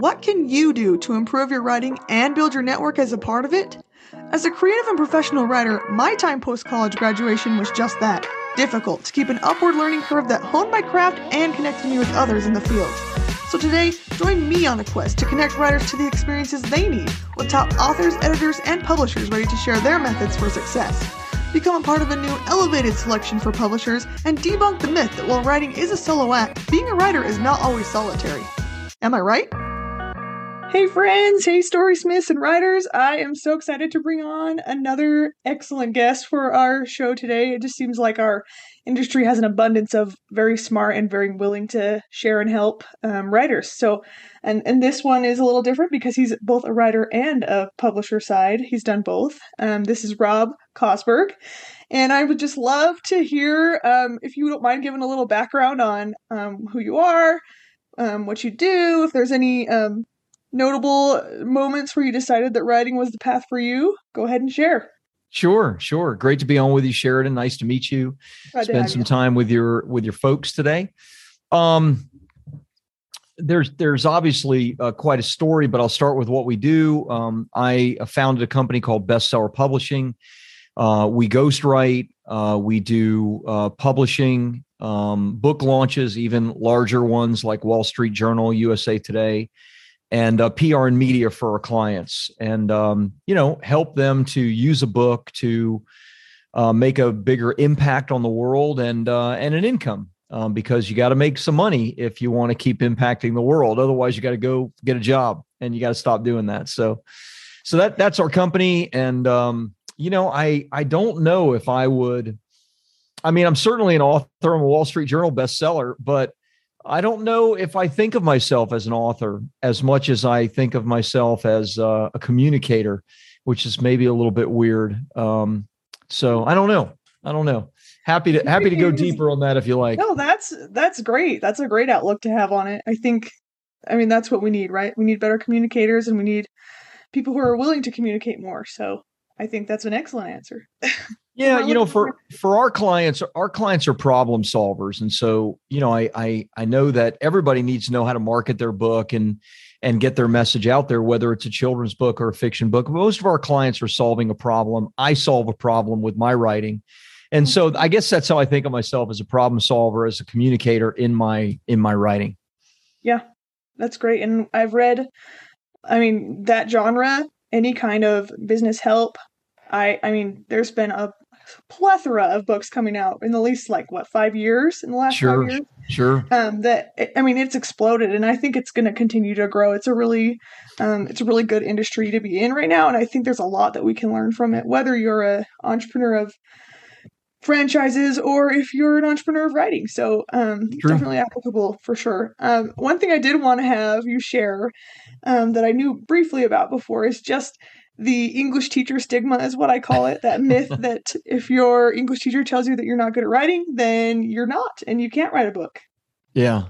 What can you do to improve your writing and build your network as a part of it? As a creative and professional writer, my time post college graduation was just that difficult to keep an upward learning curve that honed my craft and connected me with others in the field. So today, join me on a quest to connect writers to the experiences they need with top authors, editors, and publishers ready to share their methods for success. Become a part of a new elevated selection for publishers and debunk the myth that while writing is a solo act, being a writer is not always solitary. Am I right? Hey, friends. Hey, story smiths and writers. I am so excited to bring on another excellent guest for our show today. It just seems like our industry has an abundance of very smart and very willing to share and help um, writers. So, and and this one is a little different because he's both a writer and a publisher side. He's done both. Um, this is Rob Kosberg, and I would just love to hear um, if you don't mind giving a little background on um, who you are, um, what you do, if there's any um, notable moments where you decided that writing was the path for you. Go ahead and share. Sure, sure. Great to be on with you, Sheridan. Nice to meet you. Glad Spend some you. time with your with your folks today. Um, there's there's obviously uh, quite a story, but I'll start with what we do. Um, I founded a company called Bestseller Publishing. Uh, we ghostwrite. Uh, we do uh, publishing, um, book launches, even larger ones like Wall Street Journal, USA Today and uh, PR and media for our clients, and um, you know, help them to use a book to uh, make a bigger impact on the world and uh, and an income. Um, because you got to make some money if you want to keep impacting the world. Otherwise, you got to go get a job, and you got to stop doing that. So, so that that's our company, and um, you know, I I don't know if I would. I mean, I'm certainly an author. I'm a Wall Street Journal bestseller, but I don't know if I think of myself as an author as much as I think of myself as uh, a communicator, which is maybe a little bit weird. Um, so I don't know. I don't know. Happy to happy to go deeper on that if you like. No, that's that's great. That's a great outlook to have on it. I think. I mean, that's what we need, right? We need better communicators, and we need people who are willing to communicate more. So I think that's an excellent answer. Yeah, you know, for for our clients, our clients are problem solvers, and so you know, I I I know that everybody needs to know how to market their book and and get their message out there, whether it's a children's book or a fiction book. Most of our clients are solving a problem. I solve a problem with my writing, and so mm-hmm. I guess that's how I think of myself as a problem solver, as a communicator in my in my writing. Yeah, that's great, and I've read, I mean, that genre, any kind of business help. I I mean, there's been a plethora of books coming out in the least like what five years in the last sure, five years. Sure. Um, that I mean, it's exploded, and I think it's going to continue to grow. It's a really, um, it's a really good industry to be in right now, and I think there's a lot that we can learn from it. Whether you're a entrepreneur of franchises or if you're an entrepreneur of writing, so um, definitely applicable for sure. Um, one thing I did want to have you share um, that I knew briefly about before is just the English teacher stigma is what I call it. That myth that if your English teacher tells you that you're not good at writing, then you're not, and you can't write a book. Yeah.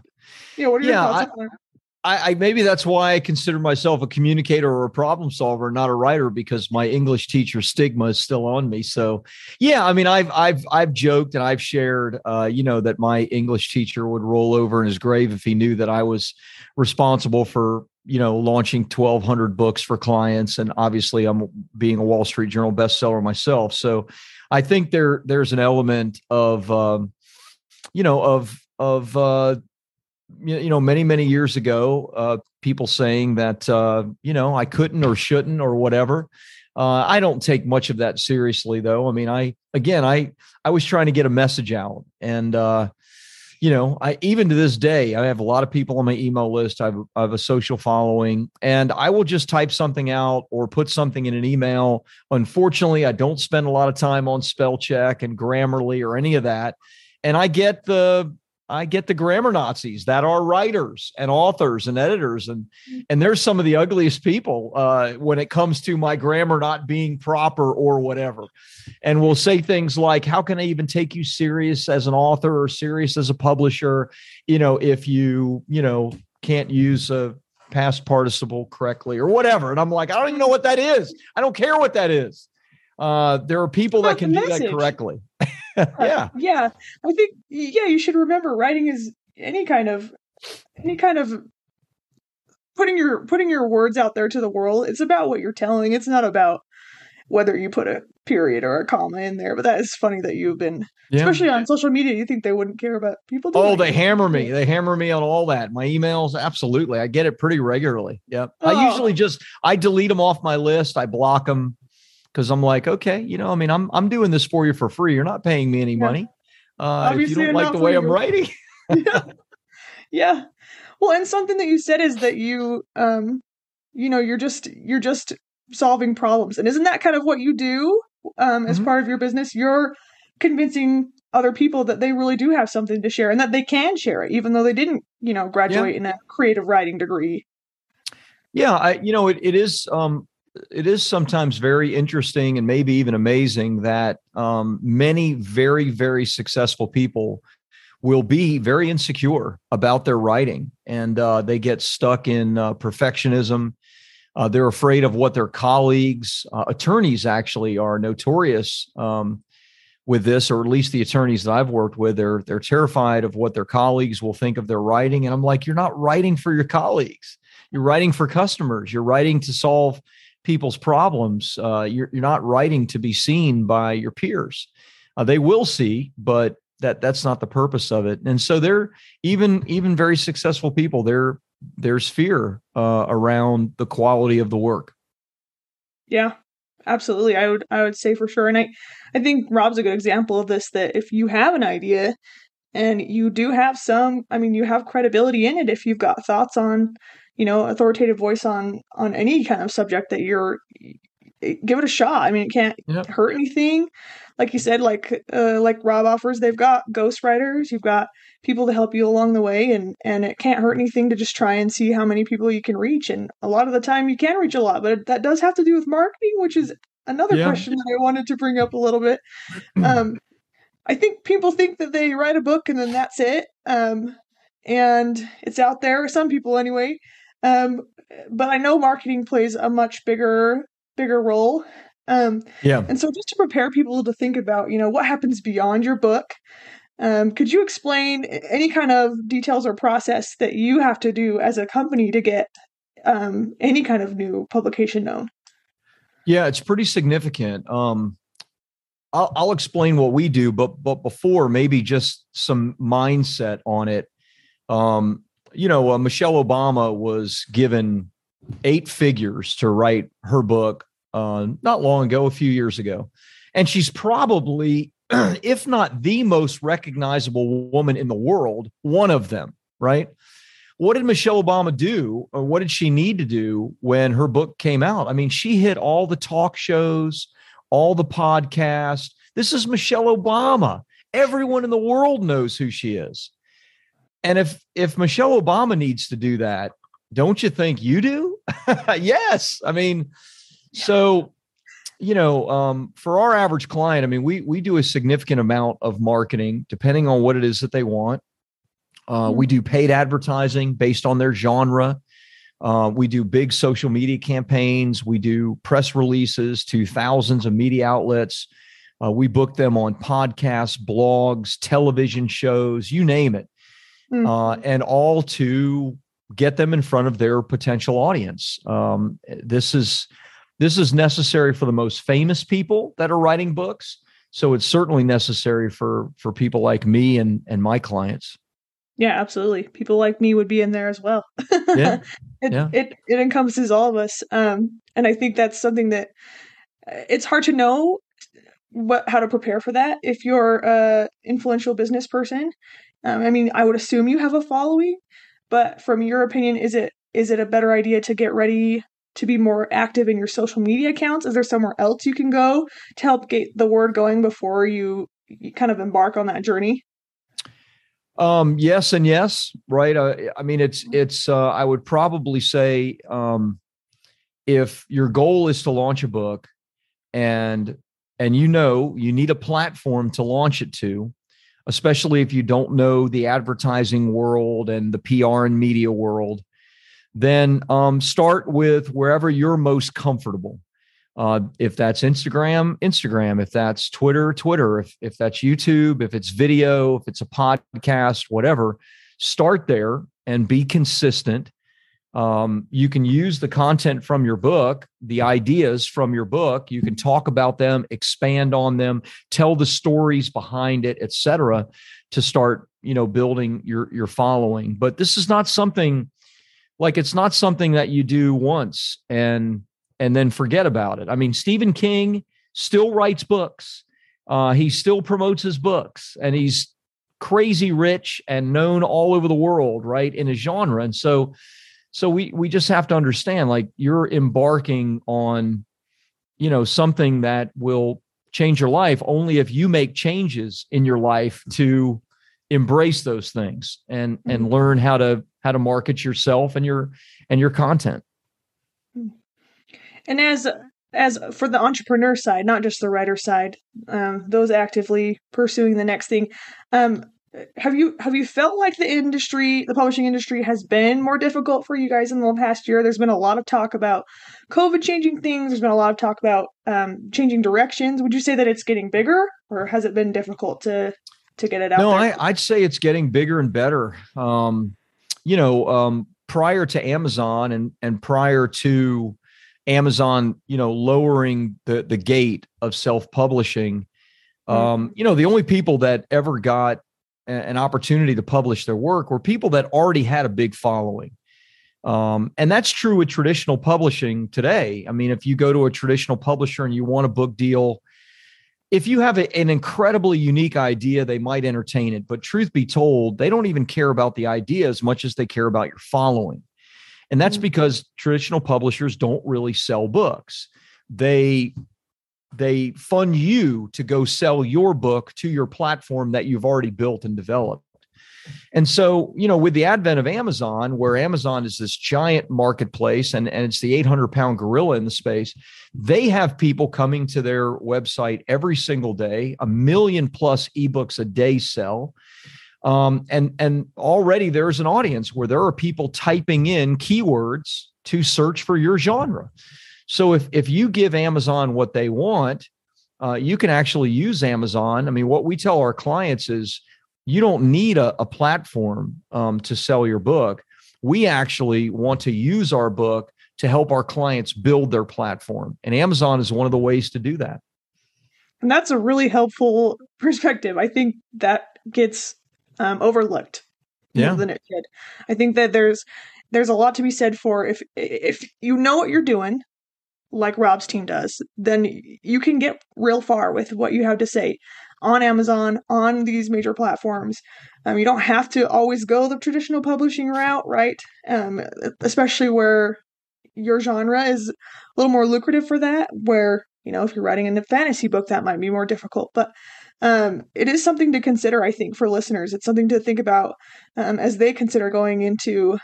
Yeah. What are your yeah, thoughts I, on that? I, I, maybe that's why I consider myself a communicator or a problem solver, not a writer, because my English teacher stigma is still on me. So, yeah, I mean, I've I've I've joked and I've shared, uh, you know, that my English teacher would roll over in his grave if he knew that I was responsible for you know launching 1200 books for clients and obviously i'm being a wall street journal bestseller myself. So i think there there's an element of um, you know of of uh, you know many many years ago uh, people saying that uh, you know i couldn't or shouldn't or whatever. Uh, i don't take much of that seriously though. I mean i again i i was trying to get a message out and uh, you know, I even to this day, I have a lot of people on my email list. I have, I have, a social following, and I will just type something out or put something in an email. Unfortunately, I don't spend a lot of time on spell check and Grammarly or any of that. And I get the I get the grammar Nazis that are writers and authors and editors, and and there's some of the ugliest people uh, when it comes to my grammar not being proper or whatever, and will say things like, "How can I even take you serious as an author or serious as a publisher? You know, if you you know can't use a past participle correctly or whatever." And I'm like, I don't even know what that is. I don't care what that is. Uh, there are people that can do that correctly. yeah. Uh, yeah. I think yeah, you should remember writing is any kind of any kind of putting your putting your words out there to the world. It's about what you're telling. It's not about whether you put a period or a comma in there. But that is funny that you've been, yeah. especially on social media. You think they wouldn't care about people? oh, they hammer me. They hammer me on all that. My emails, absolutely. I get it pretty regularly. Yep. Oh. I usually just I delete them off my list. I block them because I'm like, okay, you know, I mean, I'm I'm doing this for you for free. You're not paying me any yeah. money. Uh, if you don't like the way you. I'm writing. yeah. yeah. Well, and something that you said is that you, um, you know, you're just you're just solving problems, and isn't that kind of what you do um, as mm-hmm. part of your business? You're convincing other people that they really do have something to share and that they can share it, even though they didn't, you know, graduate yeah. in a creative writing degree. Yeah, I, you know, it, it is um, it is sometimes very interesting and maybe even amazing that um, many very very successful people will be very insecure about their writing and uh, they get stuck in uh, perfectionism. Uh, they're afraid of what their colleagues uh, attorneys actually are notorious um, with this or at least the attorneys that i've worked with they're they're terrified of what their colleagues will think of their writing. And i'm like you're not writing for your colleagues. You're writing for customers. You're writing to solve people's problems. Uh, you're, you're not writing to be seen by your peers. Uh, they will see, but that that's not the purpose of it. And so they're even even very successful people. There there's fear uh, around the quality of the work. Yeah, absolutely. I would I would say for sure. And I I think Rob's a good example of this. That if you have an idea and you do have some, I mean, you have credibility in it if you've got thoughts on you know authoritative voice on on any kind of subject that you're give it a shot. I mean it can't yep. hurt anything. Like you said like uh, like rob offers they've got ghostwriters you've got people to help you along the way and and it can't hurt anything to just try and see how many people you can reach and a lot of the time you can reach a lot but that does have to do with marketing which is another yeah. question that i wanted to bring up a little bit. Um i think people think that they write a book and then that's it. Um and it's out there some people anyway um, but I know marketing plays a much bigger bigger role. Um, yeah. And so just to prepare people to think about, you know, what happens beyond your book, um, could you explain any kind of details or process that you have to do as a company to get um, any kind of new publication known? Yeah, it's pretty significant. Um, I'll, I'll explain what we do, but but before maybe just some mindset on it. Um, you know, uh, Michelle Obama was given eight figures to write her book uh, not long ago, a few years ago. And she's probably, if not the most recognizable woman in the world, one of them, right? What did Michelle Obama do, or what did she need to do when her book came out? I mean, she hit all the talk shows, all the podcasts. This is Michelle Obama. Everyone in the world knows who she is. And if if Michelle Obama needs to do that, don't you think you do? yes. I mean, so you know, um, for our average client, I mean, we we do a significant amount of marketing depending on what it is that they want. Uh, we do paid advertising based on their genre. Uh, we do big social media campaigns. We do press releases to thousands of media outlets. Uh, we book them on podcasts, blogs, television shows, you name it mm-hmm. uh, and all to get them in front of their potential audience. Um, this is this is necessary for the most famous people that are writing books. So it's certainly necessary for for people like me and and my clients. Yeah, absolutely. People like me would be in there as well. yeah. it, yeah. it it encompasses all of us. Um, and I think that's something that uh, it's hard to know what how to prepare for that if you're a influential business person um, I mean, I would assume you have a following, but from your opinion, is it is it a better idea to get ready to be more active in your social media accounts? Is there somewhere else you can go to help get the word going before you, you kind of embark on that journey? Um, yes and yes, right. Uh, I mean, it's it's. Uh, I would probably say um, if your goal is to launch a book, and and you know you need a platform to launch it to, especially if you don't know the advertising world and the PR and media world, then um, start with wherever you're most comfortable. Uh, if that's Instagram, Instagram. If that's Twitter, Twitter. If, if that's YouTube, if it's video, if it's a podcast, whatever, start there and be consistent. Um, you can use the content from your book, the ideas from your book. You can talk about them, expand on them, tell the stories behind it, etc., to start, you know, building your your following. But this is not something like it's not something that you do once and and then forget about it. I mean, Stephen King still writes books. Uh, he still promotes his books, and he's crazy rich and known all over the world, right, in his genre. And so so we we just have to understand like you're embarking on you know something that will change your life only if you make changes in your life to embrace those things and and mm-hmm. learn how to how to market yourself and your and your content and as as for the entrepreneur side not just the writer side um, those actively pursuing the next thing um, have you have you felt like the industry the publishing industry has been more difficult for you guys in the past year? There's been a lot of talk about covid changing things. There's been a lot of talk about um, changing directions. Would you say that it's getting bigger or has it been difficult to to get it out no I, i'd say it's getting bigger and better. Um, you know um, prior to amazon and and prior to amazon you know lowering the the gate of self-publishing hmm. um, you know the only people that ever got an opportunity to publish their work were people that already had a big following. Um, and that's true with traditional publishing today. I mean, if you go to a traditional publisher and you want a book deal, if you have a, an incredibly unique idea, they might entertain it. But truth be told, they don't even care about the idea as much as they care about your following. And that's mm-hmm. because traditional publishers don't really sell books. They they fund you to go sell your book to your platform that you've already built and developed. And so, you know, with the advent of Amazon, where Amazon is this giant marketplace and, and it's the 800 pound gorilla in the space, they have people coming to their website every single day, a million plus ebooks a day sell. Um, and, and already there's an audience where there are people typing in keywords to search for your genre. So if if you give Amazon what they want, uh, you can actually use Amazon. I mean, what we tell our clients is you don't need a, a platform um, to sell your book. We actually want to use our book to help our clients build their platform, and Amazon is one of the ways to do that. And that's a really helpful perspective. I think that gets um, overlooked yeah. more than it should. I think that there's there's a lot to be said for if if you know what you're doing like Rob's team does, then you can get real far with what you have to say on Amazon, on these major platforms. Um, you don't have to always go the traditional publishing route, right? Um, especially where your genre is a little more lucrative for that, where, you know, if you're writing a fantasy book, that might be more difficult. But um, it is something to consider, I think, for listeners. It's something to think about um, as they consider going into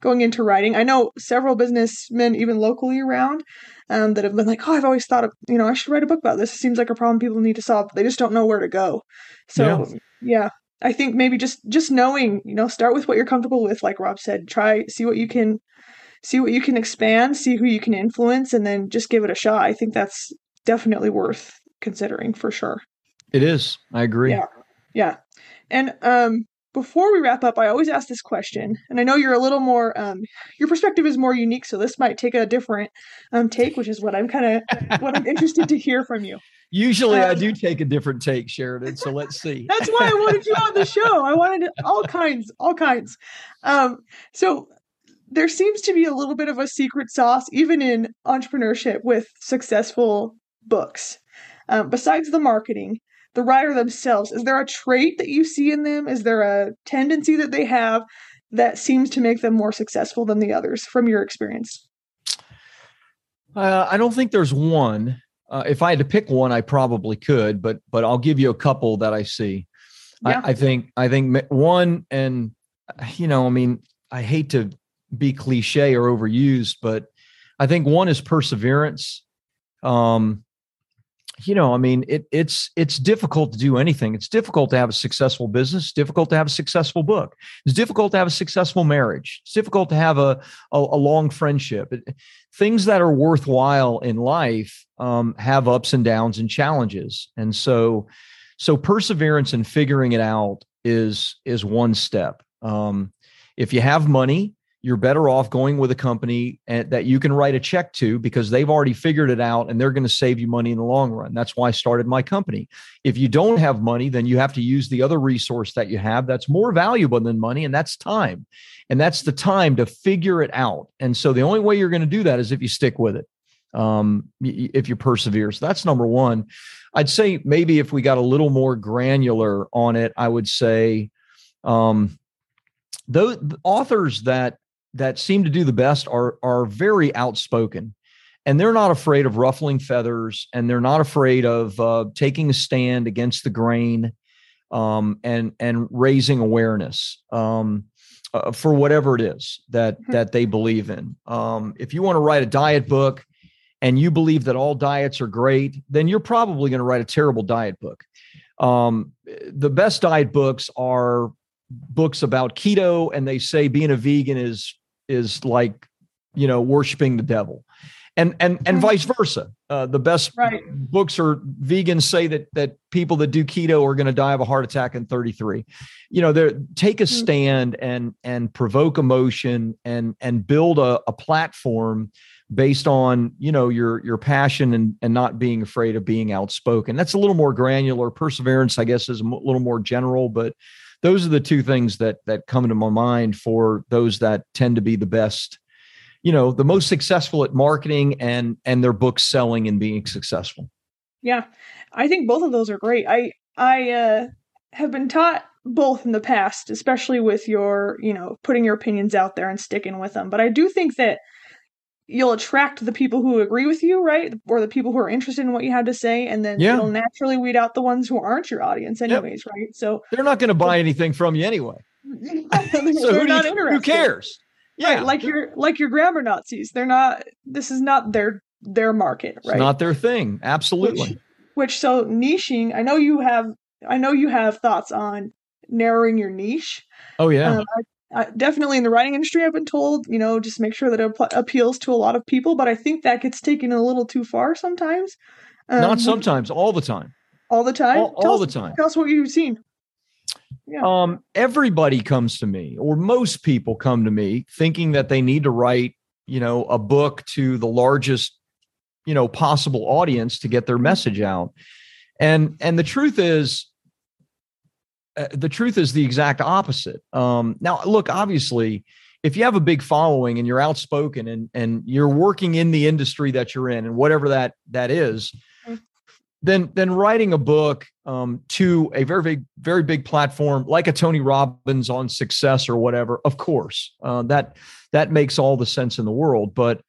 going into writing. I know several businessmen, even locally around, um, that have been like, oh, I've always thought of, you know, I should write a book about this. It seems like a problem people need to solve. They just don't know where to go. So, yeah. yeah. I think maybe just just knowing, you know, start with what you're comfortable with, like Rob said. Try see what you can see what you can expand, see who you can influence, and then just give it a shot. I think that's definitely worth considering for sure. It is. I agree. Yeah. Yeah. And um before we wrap up, I always ask this question, and I know you're a little more, um, your perspective is more unique, so this might take a different um, take, which is what I'm kind of what I'm interested to hear from you. Usually, um, I do take a different take, Sheridan. So let's see. That's why I wanted you on the show. I wanted all kinds, all kinds. Um, so there seems to be a little bit of a secret sauce, even in entrepreneurship, with successful books. Um, besides the marketing, the writer themselves? Is there a trait that you see in them? Is there a tendency that they have that seems to make them more successful than the others from your experience? Uh, i don't think there's one. Uh, if i had to pick one i probably could but but i'll give you a couple that i see. Yeah. I, I think i think one and you know i mean i hate to be cliche or overused but i think one is perseverance. Um you know, I mean, it, it's it's difficult to do anything. It's difficult to have a successful business. difficult to have a successful book. It's difficult to have a successful marriage. It's difficult to have a a, a long friendship. It, things that are worthwhile in life um, have ups and downs and challenges. And so, so perseverance and figuring it out is is one step. Um, if you have money, you're better off going with a company that you can write a check to because they've already figured it out and they're going to save you money in the long run. That's why I started my company. If you don't have money, then you have to use the other resource that you have that's more valuable than money, and that's time. And that's the time to figure it out. And so the only way you're going to do that is if you stick with it, um, if you persevere. So that's number one. I'd say maybe if we got a little more granular on it, I would say um, those authors that that seem to do the best are are very outspoken. And they're not afraid of ruffling feathers and they're not afraid of uh, taking a stand against the grain um, and and raising awareness um, uh, for whatever it is that mm-hmm. that they believe in. Um, if you want to write a diet book and you believe that all diets are great then you're probably going to write a terrible diet book. Um, the best diet books are books about keto and they say being a vegan is is like you know worshiping the devil and and and mm-hmm. vice versa uh, the best right. books are vegans say that that people that do keto are going to die of a heart attack in 33 you know they take a mm-hmm. stand and and provoke emotion and and build a, a platform based on you know your your passion and and not being afraid of being outspoken that's a little more granular perseverance i guess is a little more general but those are the two things that that come into my mind for those that tend to be the best you know the most successful at marketing and and their books selling and being successful. Yeah i think both of those are great. I i uh have been taught both in the past especially with your you know putting your opinions out there and sticking with them. But i do think that you'll attract the people who agree with you, right? Or the people who are interested in what you have to say, and then yeah. you'll naturally weed out the ones who aren't your audience, anyways, yep. right? So they're not going to buy anything from you anyway. so who, you, who cares? Yeah, right, like your like your grammar Nazis. They're not. This is not their their market, right? It's not their thing. Absolutely. Which, which so niching. I know you have. I know you have thoughts on narrowing your niche. Oh yeah. Um, uh, definitely in the writing industry, I've been told, you know, just make sure that it appeals to a lot of people. But I think that gets taken a little too far sometimes. Um, Not sometimes, all the time. All the time. All, all us, the time. Tell us what you've seen. Yeah. Um, everybody comes to me, or most people come to me, thinking that they need to write, you know, a book to the largest, you know, possible audience to get their message out. And and the truth is, uh, the truth is the exact opposite. Um, now, look, obviously, if you have a big following and you're outspoken and and you're working in the industry that you're in and whatever that that is, mm. then then writing a book um, to a very big very big platform like a Tony Robbins on Success or whatever, of course, uh, that that makes all the sense in the world. But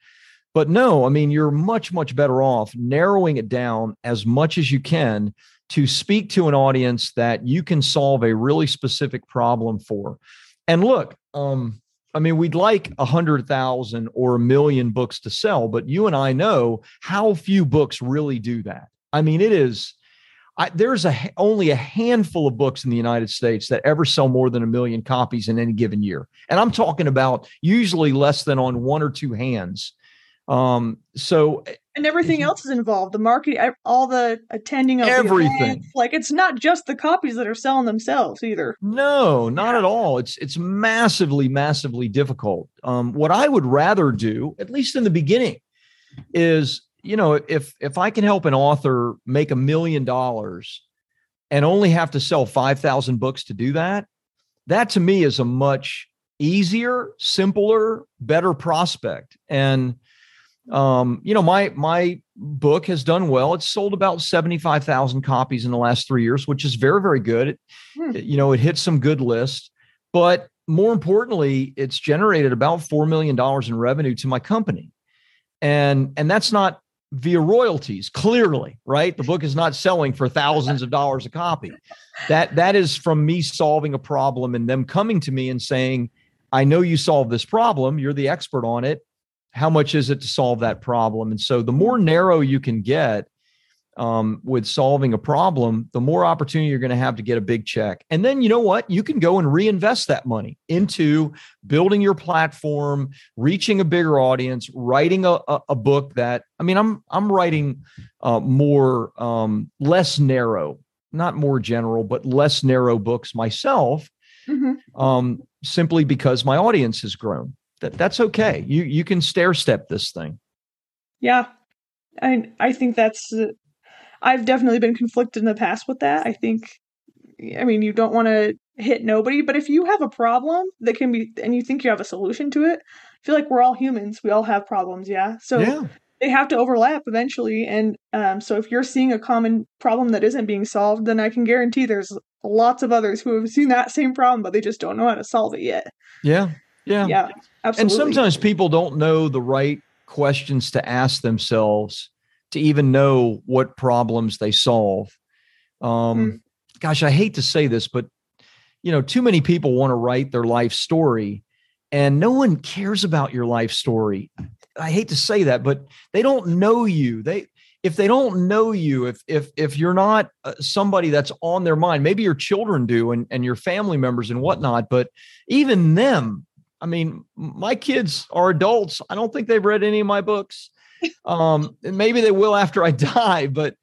but no, I mean, you're much much better off narrowing it down as much as you can to speak to an audience that you can solve a really specific problem for. And look, um, I mean, we'd like a hundred thousand or a million books to sell, but you and I know how few books really do that. I mean, it is. I, there's a only a handful of books in the United States that ever sell more than a million copies in any given year, and I'm talking about usually less than on one or two hands. Um, so and everything else is involved the market all the attending of everything. like it's not just the copies that are selling themselves either. No not yeah. at all. It's it's massively massively difficult. Um, what i would rather do at least in the beginning is you know if if i can help an author make a million dollars and only have to sell 5000 books to do that that to me is a much easier simpler better prospect. And um, you know, my my book has done well. It's sold about seventy five thousand copies in the last three years, which is very very good. It, hmm. You know, it hit some good lists, but more importantly, it's generated about four million dollars in revenue to my company, and and that's not via royalties. Clearly, right? The book is not selling for thousands of dollars a copy. That that is from me solving a problem and them coming to me and saying, "I know you solved this problem. You're the expert on it." How much is it to solve that problem? And so the more narrow you can get um, with solving a problem, the more opportunity you're going to have to get a big check. And then you know what? You can go and reinvest that money into building your platform, reaching a bigger audience, writing a, a, a book that I mean, I'm I'm writing uh, more um, less narrow, not more general, but less narrow books myself, mm-hmm. um, simply because my audience has grown that that's okay. You you can stair step this thing. Yeah, I I think that's. Uh, I've definitely been conflicted in the past with that. I think, I mean, you don't want to hit nobody, but if you have a problem that can be, and you think you have a solution to it, I feel like we're all humans. We all have problems, yeah. So yeah. they have to overlap eventually, and um, so if you're seeing a common problem that isn't being solved, then I can guarantee there's lots of others who have seen that same problem, but they just don't know how to solve it yet. Yeah, yeah, yeah. Absolutely. And sometimes people don't know the right questions to ask themselves to even know what problems they solve. Um, mm. Gosh, I hate to say this, but you know, too many people want to write their life story, and no one cares about your life story. I hate to say that, but they don't know you. They if they don't know you, if if if you're not uh, somebody that's on their mind, maybe your children do and and your family members and whatnot, but even them, I mean, my kids are adults. I don't think they've read any of my books. Um, maybe they will after I die, but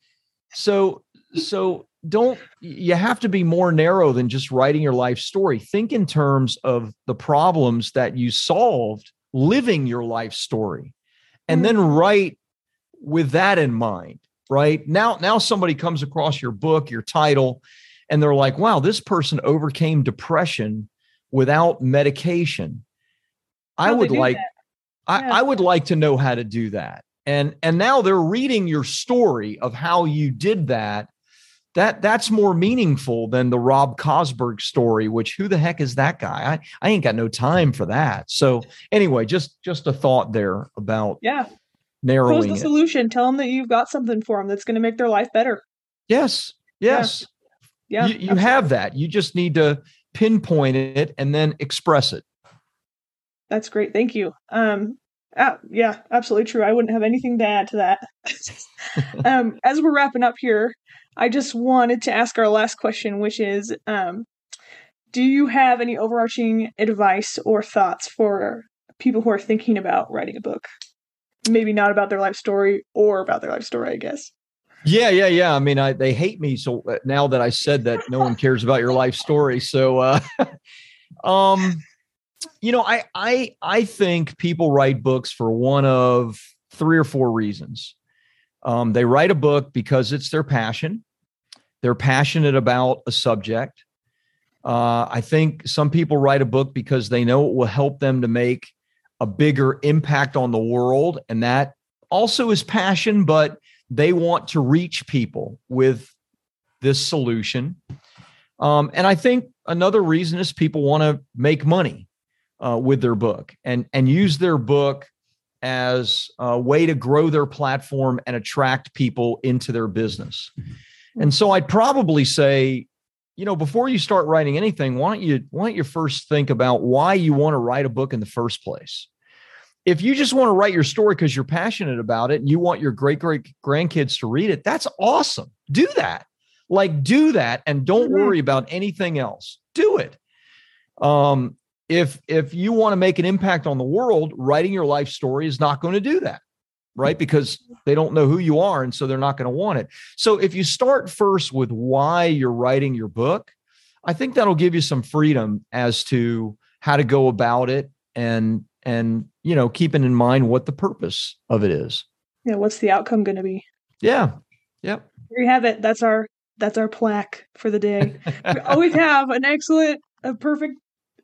so so don't you have to be more narrow than just writing your life story. Think in terms of the problems that you solved living your life story. And mm-hmm. then write with that in mind, right? Now now somebody comes across your book, your title, and they're like, "Wow, this person overcame depression without medication. I would like I, I would like to know how to do that. And and now they're reading your story of how you did that. That that's more meaningful than the Rob Kosberg story, which who the heck is that guy? I, I ain't got no time for that. So anyway, just just a thought there about yeah narrowing Pose the it. solution. Tell them that you've got something for them that's going to make their life better. Yes. Yes. Yeah. yeah you, you have that. You just need to pinpoint it and then express it. That's great. Thank you. Um, uh, yeah, absolutely true. I wouldn't have anything to add to that. um, as we're wrapping up here, I just wanted to ask our last question, which is um, Do you have any overarching advice or thoughts for people who are thinking about writing a book? Maybe not about their life story or about their life story, I guess. Yeah, yeah, yeah. I mean, I, they hate me. So uh, now that I said that, no one cares about your life story. So, uh, um, you know, I, I, I think people write books for one of three or four reasons. Um, they write a book because it's their passion. They're passionate about a subject. Uh, I think some people write a book because they know it will help them to make a bigger impact on the world, and that also is passion, but they want to reach people with this solution. Um, and I think another reason is people want to make money uh, with their book and and use their book as a way to grow their platform and attract people into their business. And so I'd probably say, you know, before you start writing anything, why don't you why don't you first think about why you want to write a book in the first place? If you just want to write your story because you're passionate about it and you want your great great grandkids to read it, that's awesome. Do that. Like do that and don't mm-hmm. worry about anything else. Do it. Um, if if you want to make an impact on the world, writing your life story is not going to do that, right? Because they don't know who you are and so they're not going to want it. So if you start first with why you're writing your book, I think that'll give you some freedom as to how to go about it and and you know keeping in mind what the purpose of it is. Yeah what's the outcome going to be? Yeah yep. There you have it. That's our that's our plaque for the day. We always have an excellent a perfect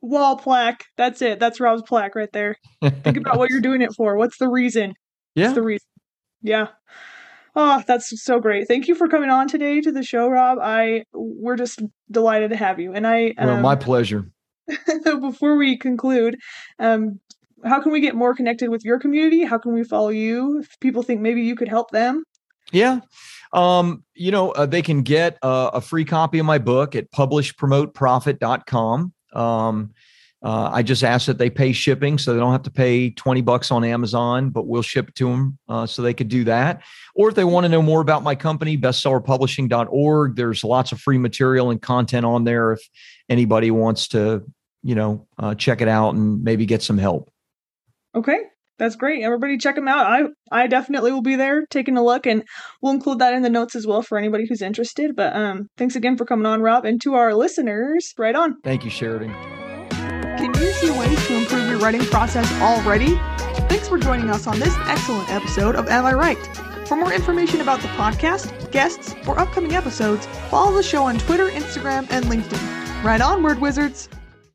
wall plaque. That's it. That's rob's plaque right there. Think about what you're doing it for. What's the reason? Yeah. what's the reason? Yeah. Oh, that's so great. Thank you for coming on today to the show, Rob. I we're just delighted to have you. And I um, well, my um, pleasure. before we conclude, um, how can we get more connected with your community? How can we follow you? If people think maybe you could help them. Yeah. Um, you know, uh, they can get uh, a free copy of my book at publishpromoteprofit.com. Um, uh, I just ask that they pay shipping so they don't have to pay 20 bucks on Amazon, but we'll ship it to them uh, so they could do that. Or if they want to know more about my company, bestsellerpublishing.org, there's lots of free material and content on there if anybody wants to, you know, uh, check it out and maybe get some help. Okay, that's great. Everybody check them out. I I definitely will be there taking a look and we'll include that in the notes as well for anybody who's interested. But um thanks again for coming on, Rob, and to our listeners, right on. Thank you, Sheridan. Can you see ways to improve your writing process already? Thanks for joining us on this excellent episode of Am I Right? For more information about the podcast, guests, or upcoming episodes, follow the show on Twitter, Instagram, and LinkedIn. Right on, Word Wizards!